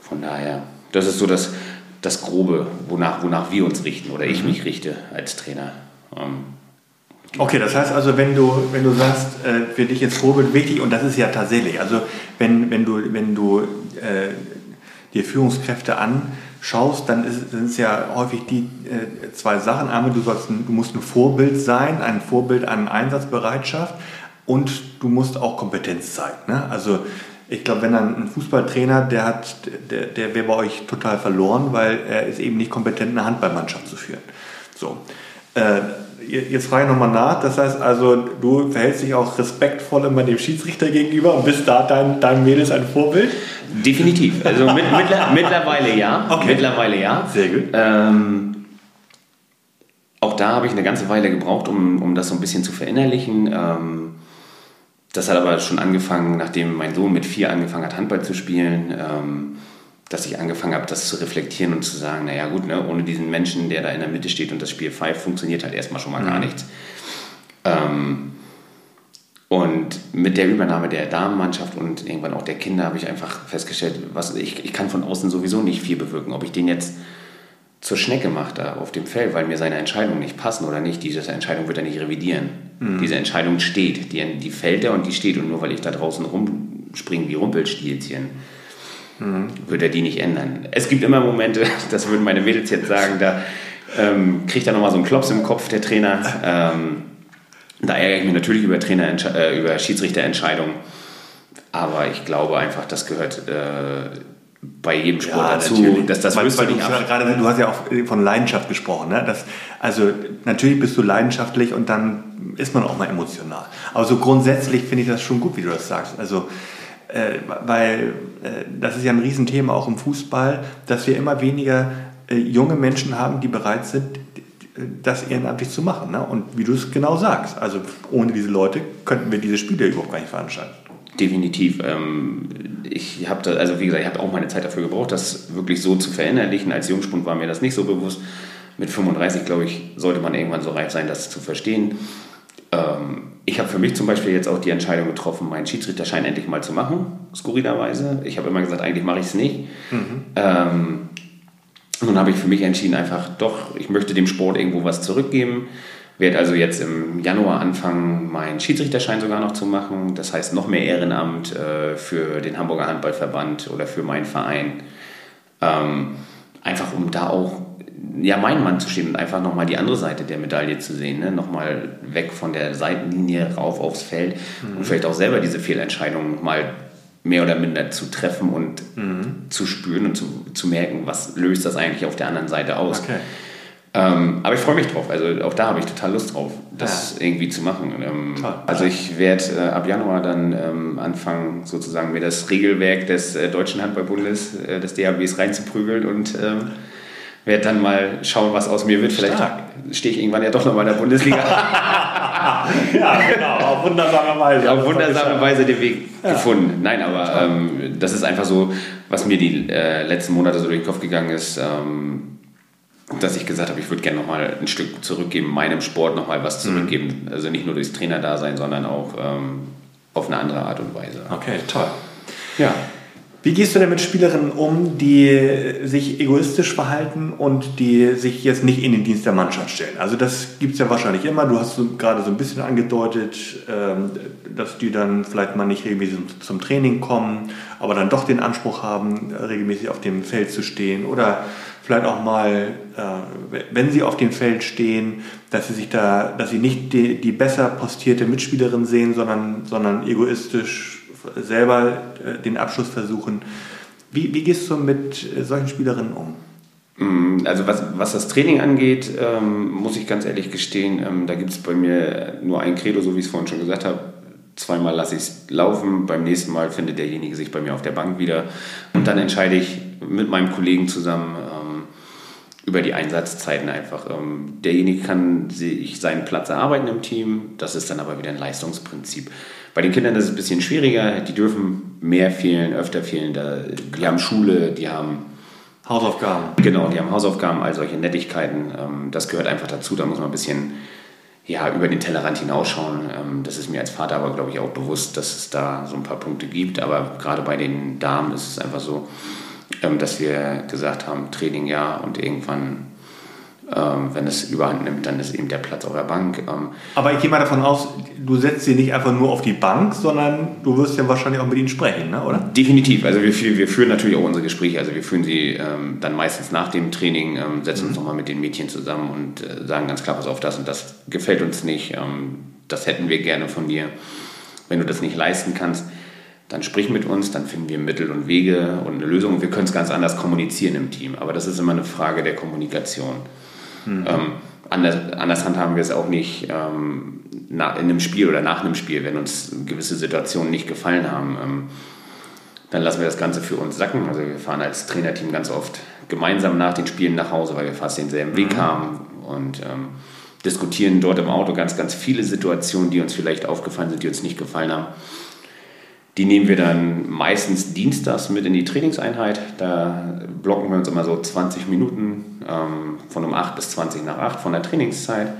Von daher, das ist so das, das Grobe, wonach, wonach wir uns richten oder ich mhm. mich richte als Trainer. Ähm, Okay, das heißt also, wenn du, wenn du sagst, äh, für dich ist Vorbild wichtig, und das ist ja tatsächlich, also wenn, wenn du, wenn du äh, dir Führungskräfte anschaust, dann sind es ja häufig die äh, zwei Sachen. Einmal, du, sollst du musst ein Vorbild sein, ein Vorbild an Einsatzbereitschaft und du musst auch Kompetenz zeigen. Ne? Also ich glaube, wenn dann ein Fußballtrainer, der der, der wäre bei euch total verloren, weil er ist eben nicht kompetent, eine Handballmannschaft zu führen. So. Äh, jetzt frage ich nochmal nach. Das heißt also, du verhältst dich auch respektvoll immer dem Schiedsrichter gegenüber und bist da dein, dein Mädels ein Vorbild? Definitiv. Also mit, [LAUGHS] mittler, mittlerweile ja. Okay. Mittlerweile ja. Sehr gut. Ähm, auch da habe ich eine ganze Weile gebraucht, um, um das so ein bisschen zu verinnerlichen. Ähm, das hat aber schon angefangen, nachdem mein Sohn mit vier angefangen hat, Handball zu spielen. Ähm, dass ich angefangen habe, das zu reflektieren und zu sagen, naja gut, ne, ohne diesen Menschen, der da in der Mitte steht und das Spiel pfeift, funktioniert halt erstmal schon mal mhm. gar nichts. Ähm, und mit der Übernahme der Damenmannschaft und irgendwann auch der Kinder habe ich einfach festgestellt, was, ich, ich kann von außen sowieso nicht viel bewirken. Ob ich den jetzt zur Schnecke mache da auf dem Feld, weil mir seine Entscheidungen nicht passen oder nicht, diese Entscheidung wird er nicht revidieren. Mhm. Diese Entscheidung steht, die, die fällt er und die steht und nur weil ich da draußen rumspringe wie Rumpelstilzchen, mhm. wird er die nicht ändern. Es gibt immer Momente, [LAUGHS] das würden meine Mädels jetzt sagen, da ähm, kriegt er nochmal so einen Klops im Kopf, der Trainer. Ähm, da ärgere ich mich natürlich über, Trainer, äh, über Schiedsrichterentscheidungen. Aber ich glaube einfach, das gehört äh, bei jedem Sport ja, dazu. Natürlich. Dass das weil, weil du, gerade, du hast ja auch von Leidenschaft gesprochen. Ne? Das, also natürlich bist du leidenschaftlich und dann ist man auch mal emotional. Aber so grundsätzlich finde ich das schon gut, wie du das sagst. Also äh, weil äh, das ist ja ein Riesenthema auch im Fußball, dass wir immer weniger äh, junge Menschen haben, die bereit sind, das ehrenamtlich zu machen. Ne? Und wie du es genau sagst, also ohne diese Leute könnten wir diese Spiele überhaupt gar nicht veranstalten. Definitiv. Ähm, ich habe also wie gesagt, ich habe auch meine Zeit dafür gebraucht, das wirklich so zu verinnerlichen. Als Jungspund war mir das nicht so bewusst. Mit 35, glaube ich, sollte man irgendwann so reif sein, das zu verstehen. Ähm, ich habe für mich zum Beispiel jetzt auch die Entscheidung getroffen, meinen Schiedsrichterschein endlich mal zu machen, skurrilerweise. Ich habe immer gesagt, eigentlich mache ich es nicht. Mhm. Ähm, nun habe ich für mich entschieden, einfach doch, ich möchte dem Sport irgendwo was zurückgeben. Werde also jetzt im Januar anfangen, meinen Schiedsrichterschein sogar noch zu machen. Das heißt, noch mehr Ehrenamt äh, für den Hamburger Handballverband oder für meinen Verein. Ähm, einfach um da auch ja, mein Mann zu stehen und einfach nochmal die andere Seite der Medaille zu sehen. Ne? Nochmal weg von der Seitenlinie rauf aufs Feld mhm. und vielleicht auch selber diese Fehlentscheidungen mal mehr oder minder zu treffen und mhm. zu spüren und zu, zu merken, was löst das eigentlich auf der anderen Seite aus. Okay. Ähm, aber ich freue mich drauf. Also auch da habe ich total Lust drauf, das ja. irgendwie zu machen. Ähm, also ich werde äh, ab Januar dann ähm, anfangen, sozusagen mir das Regelwerk des äh, Deutschen Handballbundes, äh, des DHBs reinzuprügeln und ähm, werde dann mal schauen, was aus mir wird. Vielleicht stehe ich irgendwann ja doch noch mal in der Bundesliga. [LAUGHS] ja, genau, auf wundersame Weise. Auf wundersame Weise den Weg ja. gefunden. Nein, aber ähm, das ist einfach so, was mir die äh, letzten Monate so durch den Kopf gegangen ist, ähm, dass ich gesagt habe, ich würde gerne noch mal ein Stück zurückgeben, meinem Sport noch mal was mhm. zurückgeben. Mhm. Also nicht nur durchs Trainerdasein, sondern auch ähm, auf eine andere Art und Weise. Okay, toll. Ja. Wie gehst du denn mit Spielerinnen um, die sich egoistisch verhalten und die sich jetzt nicht in den Dienst der Mannschaft stellen? Also das gibt es ja wahrscheinlich immer. Du hast so gerade so ein bisschen angedeutet, ähm, dass die dann vielleicht mal nicht regelmäßig zum Training kommen, aber dann doch den Anspruch haben, regelmäßig auf dem Feld zu stehen oder vielleicht auch mal, äh, wenn sie auf dem Feld stehen, dass sie sich da, dass sie nicht die, die besser postierte Mitspielerin sehen, sondern, sondern egoistisch selber äh, den Abschluss versuchen. Wie, wie gehst du mit äh, solchen Spielerinnen um? Mm, also was, was das Training angeht, ähm, muss ich ganz ehrlich gestehen, ähm, da gibt es bei mir nur ein Credo, so wie ich es vorhin schon gesagt habe. Zweimal lasse ich es laufen, beim nächsten Mal findet derjenige sich bei mir auf der Bank wieder und dann entscheide ich mit meinem Kollegen zusammen ähm, über die Einsatzzeiten einfach. Ähm, derjenige kann sich seinen Platz erarbeiten im Team, das ist dann aber wieder ein Leistungsprinzip. Bei den Kindern ist es ein bisschen schwieriger. Die dürfen mehr fehlen, öfter fehlen. die haben Schule, die haben Hausaufgaben. Genau, die haben Hausaufgaben, all solche Nettigkeiten. Ähm, das gehört einfach dazu. Da muss man ein bisschen ja, über den Tellerrand hinausschauen. Ähm, das ist mir als Vater aber, glaube ich, auch bewusst, dass es da so ein paar Punkte gibt. Aber gerade bei den Damen ist es einfach so, ähm, dass wir gesagt haben, Training ja und irgendwann ähm, wenn es überhand nimmt, dann ist eben der Platz auf der Bank. Ähm, Aber ich gehe mal davon aus, du setzt sie nicht einfach nur auf die Bank, sondern du wirst ja wahrscheinlich auch mit ihnen sprechen, ne? oder? Definitiv. Also wir, wir führen natürlich auch unsere Gespräche. Also wir führen sie ähm, dann meistens nach dem Training, ähm, setzen mhm. uns nochmal mit den Mädchen zusammen und äh, sagen ganz klar, pass auf, das und das gefällt uns nicht. Ähm, das hätten wir gerne von dir. Wenn du das nicht leisten kannst, dann sprich mit uns, dann finden wir Mittel und Wege und eine Lösung. Wir können es ganz anders kommunizieren im Team. Aber das ist immer eine Frage der Kommunikation. Mhm. Ähm, anders, anders handhaben wir es auch nicht ähm, in einem Spiel oder nach einem Spiel, wenn uns gewisse Situationen nicht gefallen haben. Ähm, dann lassen wir das Ganze für uns sacken. Also wir fahren als Trainerteam ganz oft gemeinsam nach den Spielen nach Hause, weil wir fast denselben Weg mhm. haben und ähm, diskutieren dort im Auto ganz, ganz viele Situationen, die uns vielleicht aufgefallen sind, die uns nicht gefallen haben. Die nehmen wir dann meistens dienstags mit in die Trainingseinheit. Da blocken wir uns immer so 20 Minuten ähm, von um 8 bis 20 nach 8 von der Trainingszeit.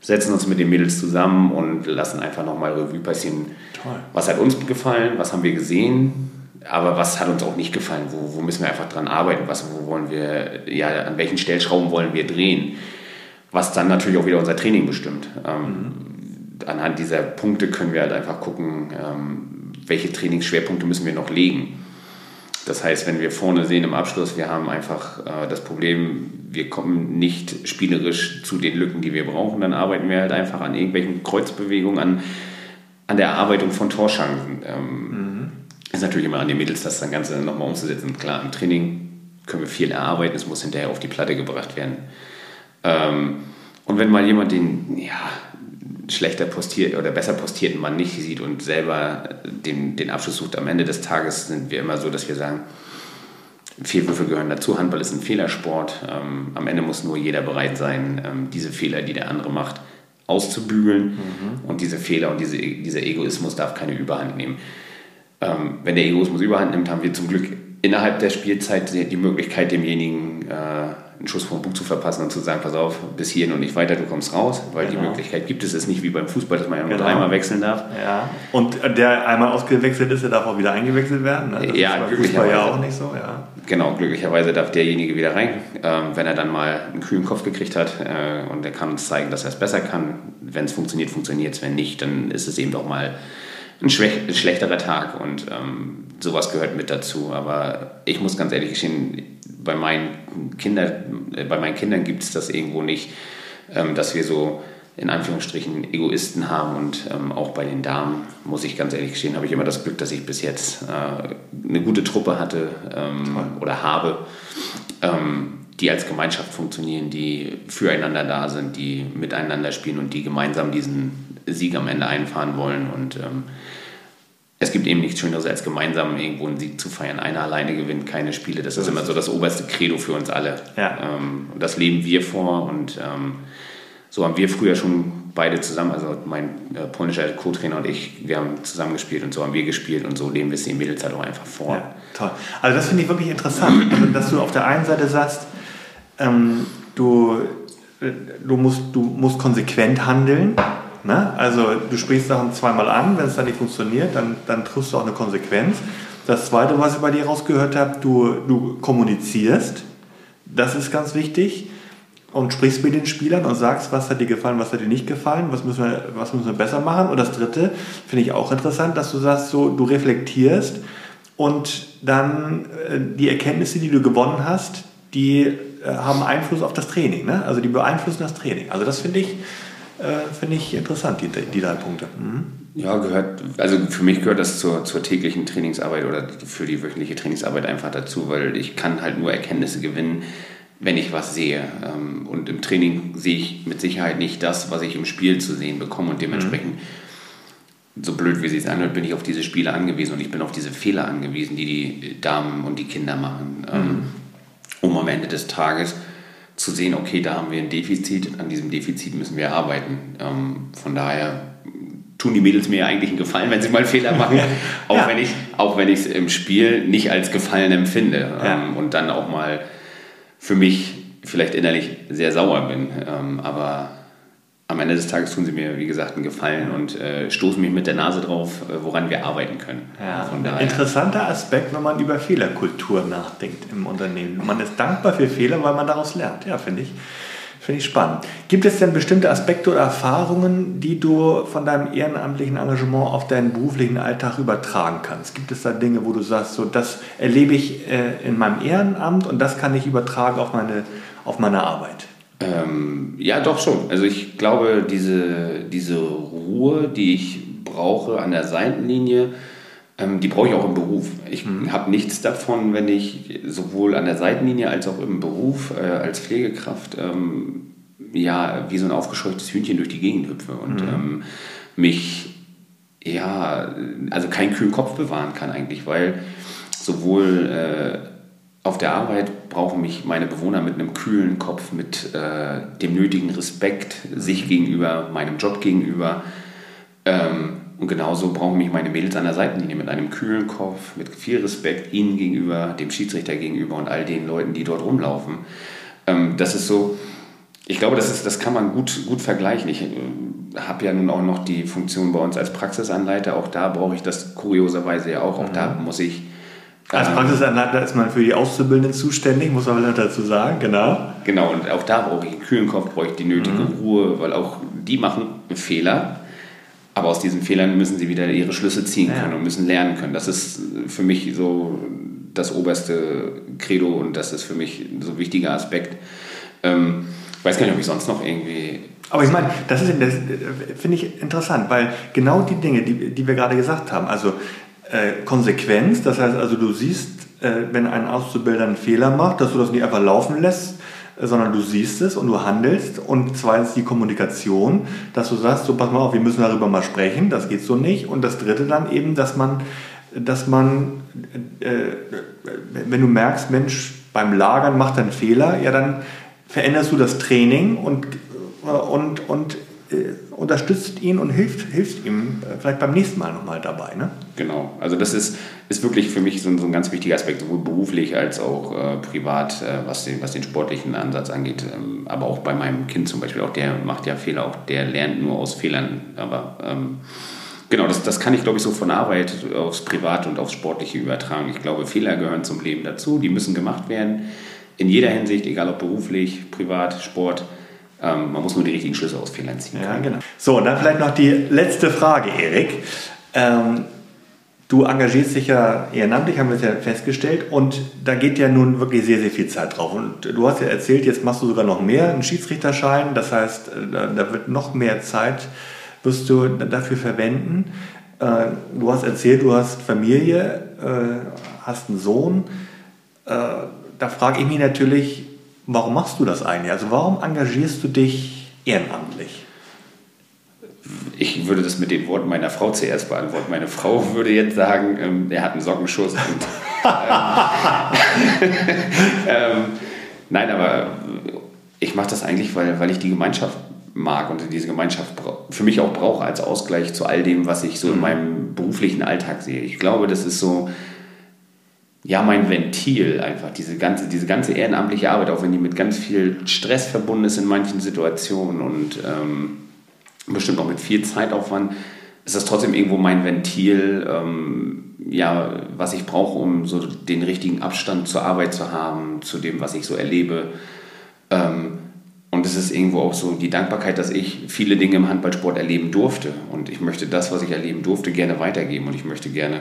Setzen uns mit den Mädels zusammen und lassen einfach nochmal Revue passieren. Toll. Was hat uns gefallen? Was haben wir gesehen? Aber was hat uns auch nicht gefallen? Wo, wo müssen wir einfach dran arbeiten? Was, wo wollen wir, ja, an welchen Stellschrauben wollen wir drehen? Was dann natürlich auch wieder unser Training bestimmt. Ähm, mhm. Anhand dieser Punkte können wir halt einfach gucken, ähm, welche Trainingsschwerpunkte müssen wir noch legen. Das heißt, wenn wir vorne sehen im Abschluss, wir haben einfach äh, das Problem, wir kommen nicht spielerisch zu den Lücken, die wir brauchen, dann arbeiten wir halt einfach an irgendwelchen Kreuzbewegungen, an, an der Erarbeitung von Torschancen. Ähm, mhm. Ist natürlich immer an den Mädels, das dann Ganze nochmal umzusetzen. Klar, im Training können wir viel erarbeiten, es muss hinterher auf die Platte gebracht werden. Ähm, und wenn mal jemand den, ja, schlechter postiert oder besser postierten Mann nicht sieht und selber den, den Abschluss sucht. Am Ende des Tages sind wir immer so, dass wir sagen, Fehlwürfe gehören dazu. Handball ist ein Fehlersport. Ähm, am Ende muss nur jeder bereit sein, ähm, diese Fehler, die der andere macht, auszubügeln. Mhm. Und diese Fehler und diese, dieser Egoismus darf keine Überhand nehmen. Ähm, wenn der Egoismus Überhand nimmt, haben wir zum Glück innerhalb der Spielzeit die Möglichkeit, demjenigen äh, einen Schuss vom Bug zu verpassen und zu sagen, pass auf, bis hierhin und nicht weiter, du kommst raus, weil genau. die Möglichkeit gibt es, ist nicht wie beim Fußball, dass man ja nur genau. dreimal wechseln darf. Ja. Und der einmal ausgewechselt ist, der darf auch wieder eingewechselt werden. Ne? ja, glücklicherweise. ja auch nicht so, ja. Genau, glücklicherweise darf derjenige wieder rein, ähm, wenn er dann mal einen kühlen Kopf gekriegt hat äh, und er kann uns zeigen, dass er es besser kann. Wenn es funktioniert, funktioniert es. Wenn nicht, dann ist es eben doch mal ein, ein schlechterer Tag und ähm, sowas gehört mit dazu. Aber ich muss ganz ehrlich gestehen, bei meinen, Kinder, äh, bei meinen Kindern gibt es das irgendwo nicht, ähm, dass wir so in Anführungsstrichen Egoisten haben und ähm, auch bei den Damen, muss ich ganz ehrlich gestehen, habe ich immer das Glück, dass ich bis jetzt äh, eine gute Truppe hatte ähm, oder habe, ähm, die als Gemeinschaft funktionieren, die füreinander da sind, die miteinander spielen und die gemeinsam diesen Sieg am Ende einfahren wollen und ähm, es gibt eben nichts Schöneres, als gemeinsam irgendwo einen Sieg zu feiern. Einer alleine gewinnt keine Spiele. Das ist immer so das oberste Credo für uns alle. Ja. Ähm, und das leben wir vor und ähm, so haben wir früher schon beide zusammen, also mein äh, polnischer Co-Trainer und ich, wir haben zusammen gespielt und so haben wir gespielt und so leben wir es den Mädels halt auch einfach vor. Ja, toll. Also das finde ich wirklich interessant, also, dass du auf der einen Seite sagst, ähm, du, äh, du, musst, du musst konsequent handeln Ne? Also du sprichst Sachen zweimal an, wenn es dann nicht funktioniert, dann, dann triffst du auch eine Konsequenz. Das Zweite, was ich bei dir rausgehört habe, du, du kommunizierst, das ist ganz wichtig und sprichst mit den Spielern und sagst, was hat dir gefallen, was hat dir nicht gefallen, was müssen wir, was müssen wir besser machen. Und das Dritte finde ich auch interessant, dass du sagst, so, du reflektierst und dann äh, die Erkenntnisse, die du gewonnen hast, die äh, haben Einfluss auf das Training. Ne? Also die beeinflussen das Training. Also das finde ich äh, finde ich interessant, die, die drei Punkte. Mhm. Ja, gehört, also für mich gehört das zur, zur täglichen Trainingsarbeit oder für die wöchentliche Trainingsarbeit einfach dazu, weil ich kann halt nur Erkenntnisse gewinnen, wenn ich was sehe. Ähm, und im Training sehe ich mit Sicherheit nicht das, was ich im Spiel zu sehen bekomme und dementsprechend, mhm. so blöd wie sie es anhört, bin ich auf diese Spiele angewiesen und ich bin auf diese Fehler angewiesen, die die Damen und die Kinder machen, ähm, mhm. um am Ende des Tages zu sehen, okay, da haben wir ein Defizit, an diesem Defizit müssen wir arbeiten. Ähm, von daher tun die Mädels mir eigentlich einen Gefallen, wenn sie mal Fehler machen, auch ja. wenn ich auch wenn ich es im Spiel nicht als Gefallen empfinde ja. ähm, und dann auch mal für mich vielleicht innerlich sehr sauer bin. Ähm, aber am Ende des Tages tun sie mir, wie gesagt, einen Gefallen und äh, stoßen mich mit der Nase drauf, äh, woran wir arbeiten können. Ja, daher, interessanter Aspekt, wenn man über Fehlerkultur nachdenkt im Unternehmen. Man ist dankbar für Fehler, weil man daraus lernt. Ja, finde ich. Finde ich spannend. Gibt es denn bestimmte Aspekte oder Erfahrungen, die du von deinem ehrenamtlichen Engagement auf deinen beruflichen Alltag übertragen kannst? Gibt es da Dinge, wo du sagst, so das erlebe ich äh, in meinem Ehrenamt und das kann ich übertragen auf meine, auf meine Arbeit? Ähm, ja, doch schon. Also ich glaube, diese, diese Ruhe, die ich brauche an der Seitenlinie, ähm, die brauche ich auch im Beruf. Ich mhm. habe nichts davon, wenn ich sowohl an der Seitenlinie als auch im Beruf äh, als Pflegekraft ähm, ja wie so ein aufgescheuchtes Hühnchen durch die Gegend hüpfe und mhm. Ähm, mich ja also keinen kühlen Kopf bewahren kann eigentlich, weil sowohl äh, auf der Arbeit brauchen mich meine Bewohner mit einem kühlen Kopf, mit äh, dem nötigen Respekt sich gegenüber, meinem Job gegenüber. Ähm, und genauso brauchen mich meine Mädels an der Seitenlinie mit einem kühlen Kopf, mit viel Respekt ihnen gegenüber, dem Schiedsrichter gegenüber und all den Leuten, die dort rumlaufen. Ähm, das ist so, ich glaube, das, ist, das kann man gut, gut vergleichen. Ich äh, habe ja nun auch noch die Funktion bei uns als Praxisanleiter. Auch da brauche ich das kurioserweise ja auch. Auch mhm. da muss ich als Praxisanleiter ist man für die Auszubildenden zuständig, muss man dazu sagen, genau. Genau, und auch da brauche ich einen kühlen Kopf, brauche ich die nötige mhm. Ruhe, weil auch die machen Fehler, aber aus diesen Fehlern müssen sie wieder ihre Schlüsse ziehen können ja. und müssen lernen können. Das ist für mich so das oberste Credo und das ist für mich so ein wichtiger Aspekt. Ähm, ich weiß gar nicht, ob ich sonst noch irgendwie aber ich meine, das, das finde ich interessant, weil genau die Dinge, die, die wir gerade gesagt haben, also äh, Konsequenz. Das heißt also, du siehst, äh, wenn ein Auszubildender einen Fehler macht, dass du das nicht einfach laufen lässt, äh, sondern du siehst es und du handelst. Und zweitens die Kommunikation, dass du sagst, so pass mal auf, wir müssen darüber mal sprechen, das geht so nicht. Und das dritte dann eben, dass man, dass man, äh, wenn du merkst, Mensch, beim Lagern macht er einen Fehler, ja dann veränderst du das Training und, und, und äh, unterstützt ihn und hilft, hilft ihm äh, vielleicht beim nächsten Mal nochmal dabei. Ne? Genau, also das ist, ist wirklich für mich so ein, so ein ganz wichtiger Aspekt, sowohl beruflich als auch äh, privat, äh, was, den, was den sportlichen Ansatz angeht. Ähm, aber auch bei meinem Kind zum Beispiel, auch der macht ja Fehler, auch der lernt nur aus Fehlern. Aber ähm, genau, das, das kann ich glaube ich so von Arbeit aufs Private und aufs Sportliche übertragen. Ich glaube, Fehler gehören zum Leben dazu, die müssen gemacht werden. In jeder Hinsicht, egal ob beruflich, privat, Sport. Ähm, man muss nur die richtigen Schlüsse aus Fehlern ziehen. Ja, genau. So, und dann vielleicht noch die letzte Frage, Erik. Ähm, du engagierst dich ja ehrenamtlich, haben wir es ja festgestellt, und da geht ja nun wirklich sehr, sehr viel Zeit drauf. Und du hast ja erzählt, jetzt machst du sogar noch mehr, einen Schiedsrichterschein, das heißt, äh, da, da wird noch mehr Zeit, wirst du dafür verwenden. Äh, du hast erzählt, du hast Familie, äh, hast einen Sohn. Äh, da frage ich mich natürlich, Warum machst du das eigentlich? Also warum engagierst du dich ehrenamtlich? Ich würde das mit den Worten meiner Frau zuerst beantworten. Meine Frau würde jetzt sagen, ähm, er hat einen Sockenschuss. Und, ähm, [LAUGHS] ähm, nein, aber ich mache das eigentlich, weil, weil ich die Gemeinschaft mag und diese Gemeinschaft für mich auch brauche als Ausgleich zu all dem, was ich so in mhm. meinem beruflichen Alltag sehe. Ich glaube, das ist so ja, mein Ventil einfach, diese ganze, diese ganze ehrenamtliche Arbeit, auch wenn die mit ganz viel Stress verbunden ist in manchen Situationen und ähm, bestimmt auch mit viel Zeitaufwand, ist das trotzdem irgendwo mein Ventil, ähm, ja, was ich brauche, um so den richtigen Abstand zur Arbeit zu haben, zu dem, was ich so erlebe. Ähm, und es ist irgendwo auch so die Dankbarkeit, dass ich viele Dinge im Handballsport erleben durfte. Und ich möchte das, was ich erleben durfte, gerne weitergeben. Und ich möchte gerne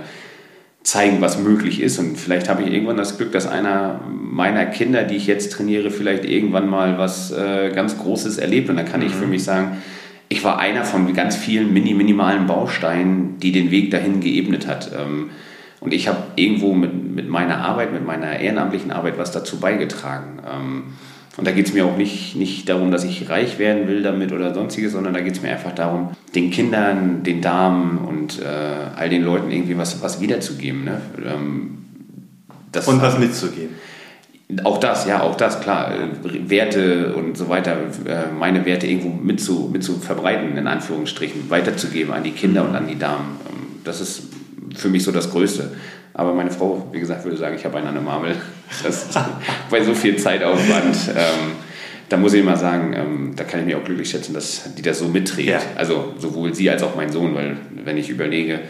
zeigen, was möglich ist. Und vielleicht habe ich irgendwann das Glück, dass einer meiner Kinder, die ich jetzt trainiere, vielleicht irgendwann mal was äh, ganz Großes erlebt. Und dann kann mhm. ich für mich sagen, ich war einer von ganz vielen mini minimalen Bausteinen, die den Weg dahin geebnet hat. Ähm, und ich habe irgendwo mit, mit meiner Arbeit, mit meiner ehrenamtlichen Arbeit was dazu beigetragen. Und da geht es mir auch nicht, nicht darum, dass ich reich werden will damit oder sonstiges, sondern da geht es mir einfach darum, den Kindern, den Damen und äh, all den Leuten irgendwie was, was wiederzugeben. Ne? Ähm, das, und was mitzugeben. Auch das, ja, auch das, klar. Werte und so weiter, äh, meine Werte irgendwo mit zu, mit zu verbreiten, in Anführungsstrichen, weiterzugeben an die Kinder und an die Damen. Ähm, das ist für mich so das Größte. Aber meine Frau, wie gesagt, würde sagen, ich habe einen an der Marmel. Das bei so viel Zeitaufwand. Ähm, da muss ich immer sagen, ähm, da kann ich mich auch glücklich schätzen, dass die das so mitträgt. Ja. Also sowohl sie als auch mein Sohn, weil wenn ich überlege,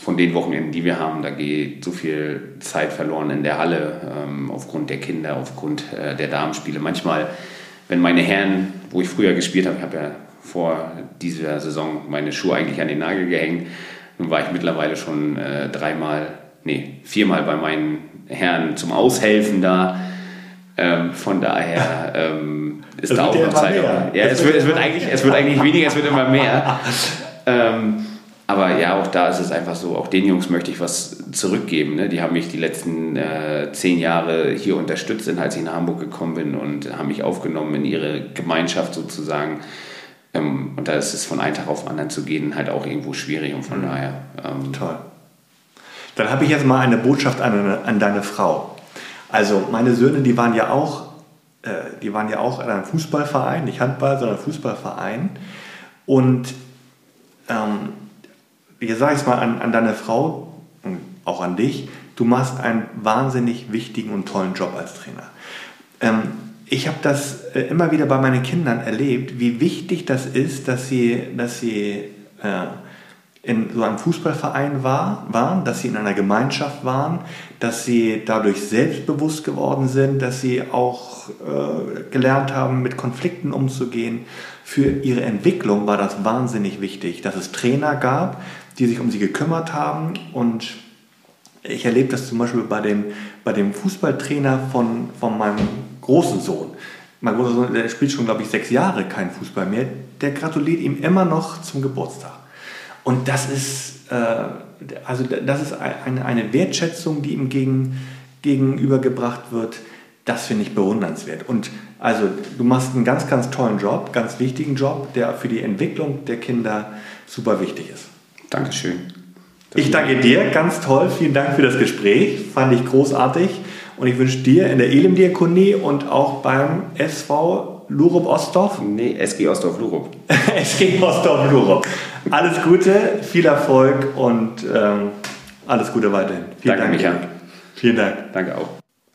von den Wochenenden, die wir haben, da geht so viel Zeit verloren in der Halle ähm, aufgrund der Kinder, aufgrund äh, der Damenspiele. Manchmal, wenn meine Herren, wo ich früher gespielt habe, ich habe ja vor dieser Saison meine Schuhe eigentlich an den Nagel gehängt, nun war ich mittlerweile schon äh, dreimal nee, viermal bei meinen Herren zum Aushelfen da. Ähm, von daher ähm, [LAUGHS] ist da auch noch Zeit. Ja, es wird, es, wird eigentlich, es wird eigentlich weniger, es wird immer mehr. [LAUGHS] ähm, aber ja, auch da ist es einfach so, auch den Jungs möchte ich was zurückgeben. Ne? Die haben mich die letzten äh, zehn Jahre hier unterstützt, als ich nach Hamburg gekommen bin und haben mich aufgenommen in ihre Gemeinschaft sozusagen. Ähm, und da ist es von einem Tag auf den anderen zu gehen halt auch irgendwo schwierig und von mhm. daher. Ähm, Toll. Dann habe ich jetzt mal eine Botschaft an, an deine Frau. Also meine Söhne, die waren ja auch, äh, die waren ja auch in einem Fußballverein, nicht Handball, sondern Fußballverein. Und ähm, jetzt sage ich es mal an, an deine Frau und auch an dich, du machst einen wahnsinnig wichtigen und tollen Job als Trainer. Ähm, ich habe das äh, immer wieder bei meinen Kindern erlebt, wie wichtig das ist, dass sie, dass sie äh, in so einem Fußballverein war, waren, dass sie in einer Gemeinschaft waren, dass sie dadurch selbstbewusst geworden sind, dass sie auch äh, gelernt haben, mit Konflikten umzugehen. Für ihre Entwicklung war das wahnsinnig wichtig, dass es Trainer gab, die sich um sie gekümmert haben. Und ich erlebe das zum Beispiel bei dem, bei dem Fußballtrainer von, von meinem großen Sohn. Mein großer Sohn, der spielt schon, glaube ich, sechs Jahre keinen Fußball mehr. Der gratuliert ihm immer noch zum Geburtstag. Und das ist, äh, also das ist eine, eine Wertschätzung, die ihm gegen, gegenübergebracht wird. Das finde ich bewundernswert. Und also du machst einen ganz, ganz tollen Job, ganz wichtigen Job, der für die Entwicklung der Kinder super wichtig ist. Dankeschön. Ich danke dir, ganz toll. Vielen Dank für das Gespräch. Fand ich großartig. Und ich wünsche dir in der Elim-Diakonie und auch beim SV Lurup Ostdorf? Nee, SG Ostdorf Lurup. [LAUGHS] SG Ostdorf Lurup. Alles Gute, viel Erfolg und ähm, alles Gute weiterhin. Vielen Danke, Dank, Micha. Vielen Dank. Danke auch.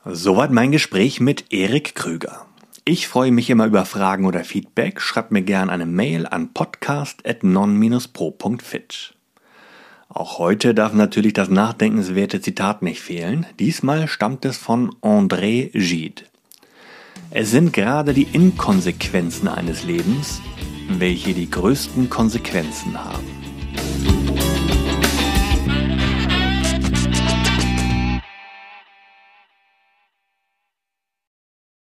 Soweit mein Gespräch mit Erik Krüger. Ich freue mich immer über Fragen oder Feedback. Schreibt mir gerne eine Mail an podcast.non-pro.fit. Auch heute darf natürlich das nachdenkenswerte Zitat nicht fehlen. Diesmal stammt es von André Gide. Es sind gerade die Inkonsequenzen eines Lebens, welche die größten Konsequenzen haben.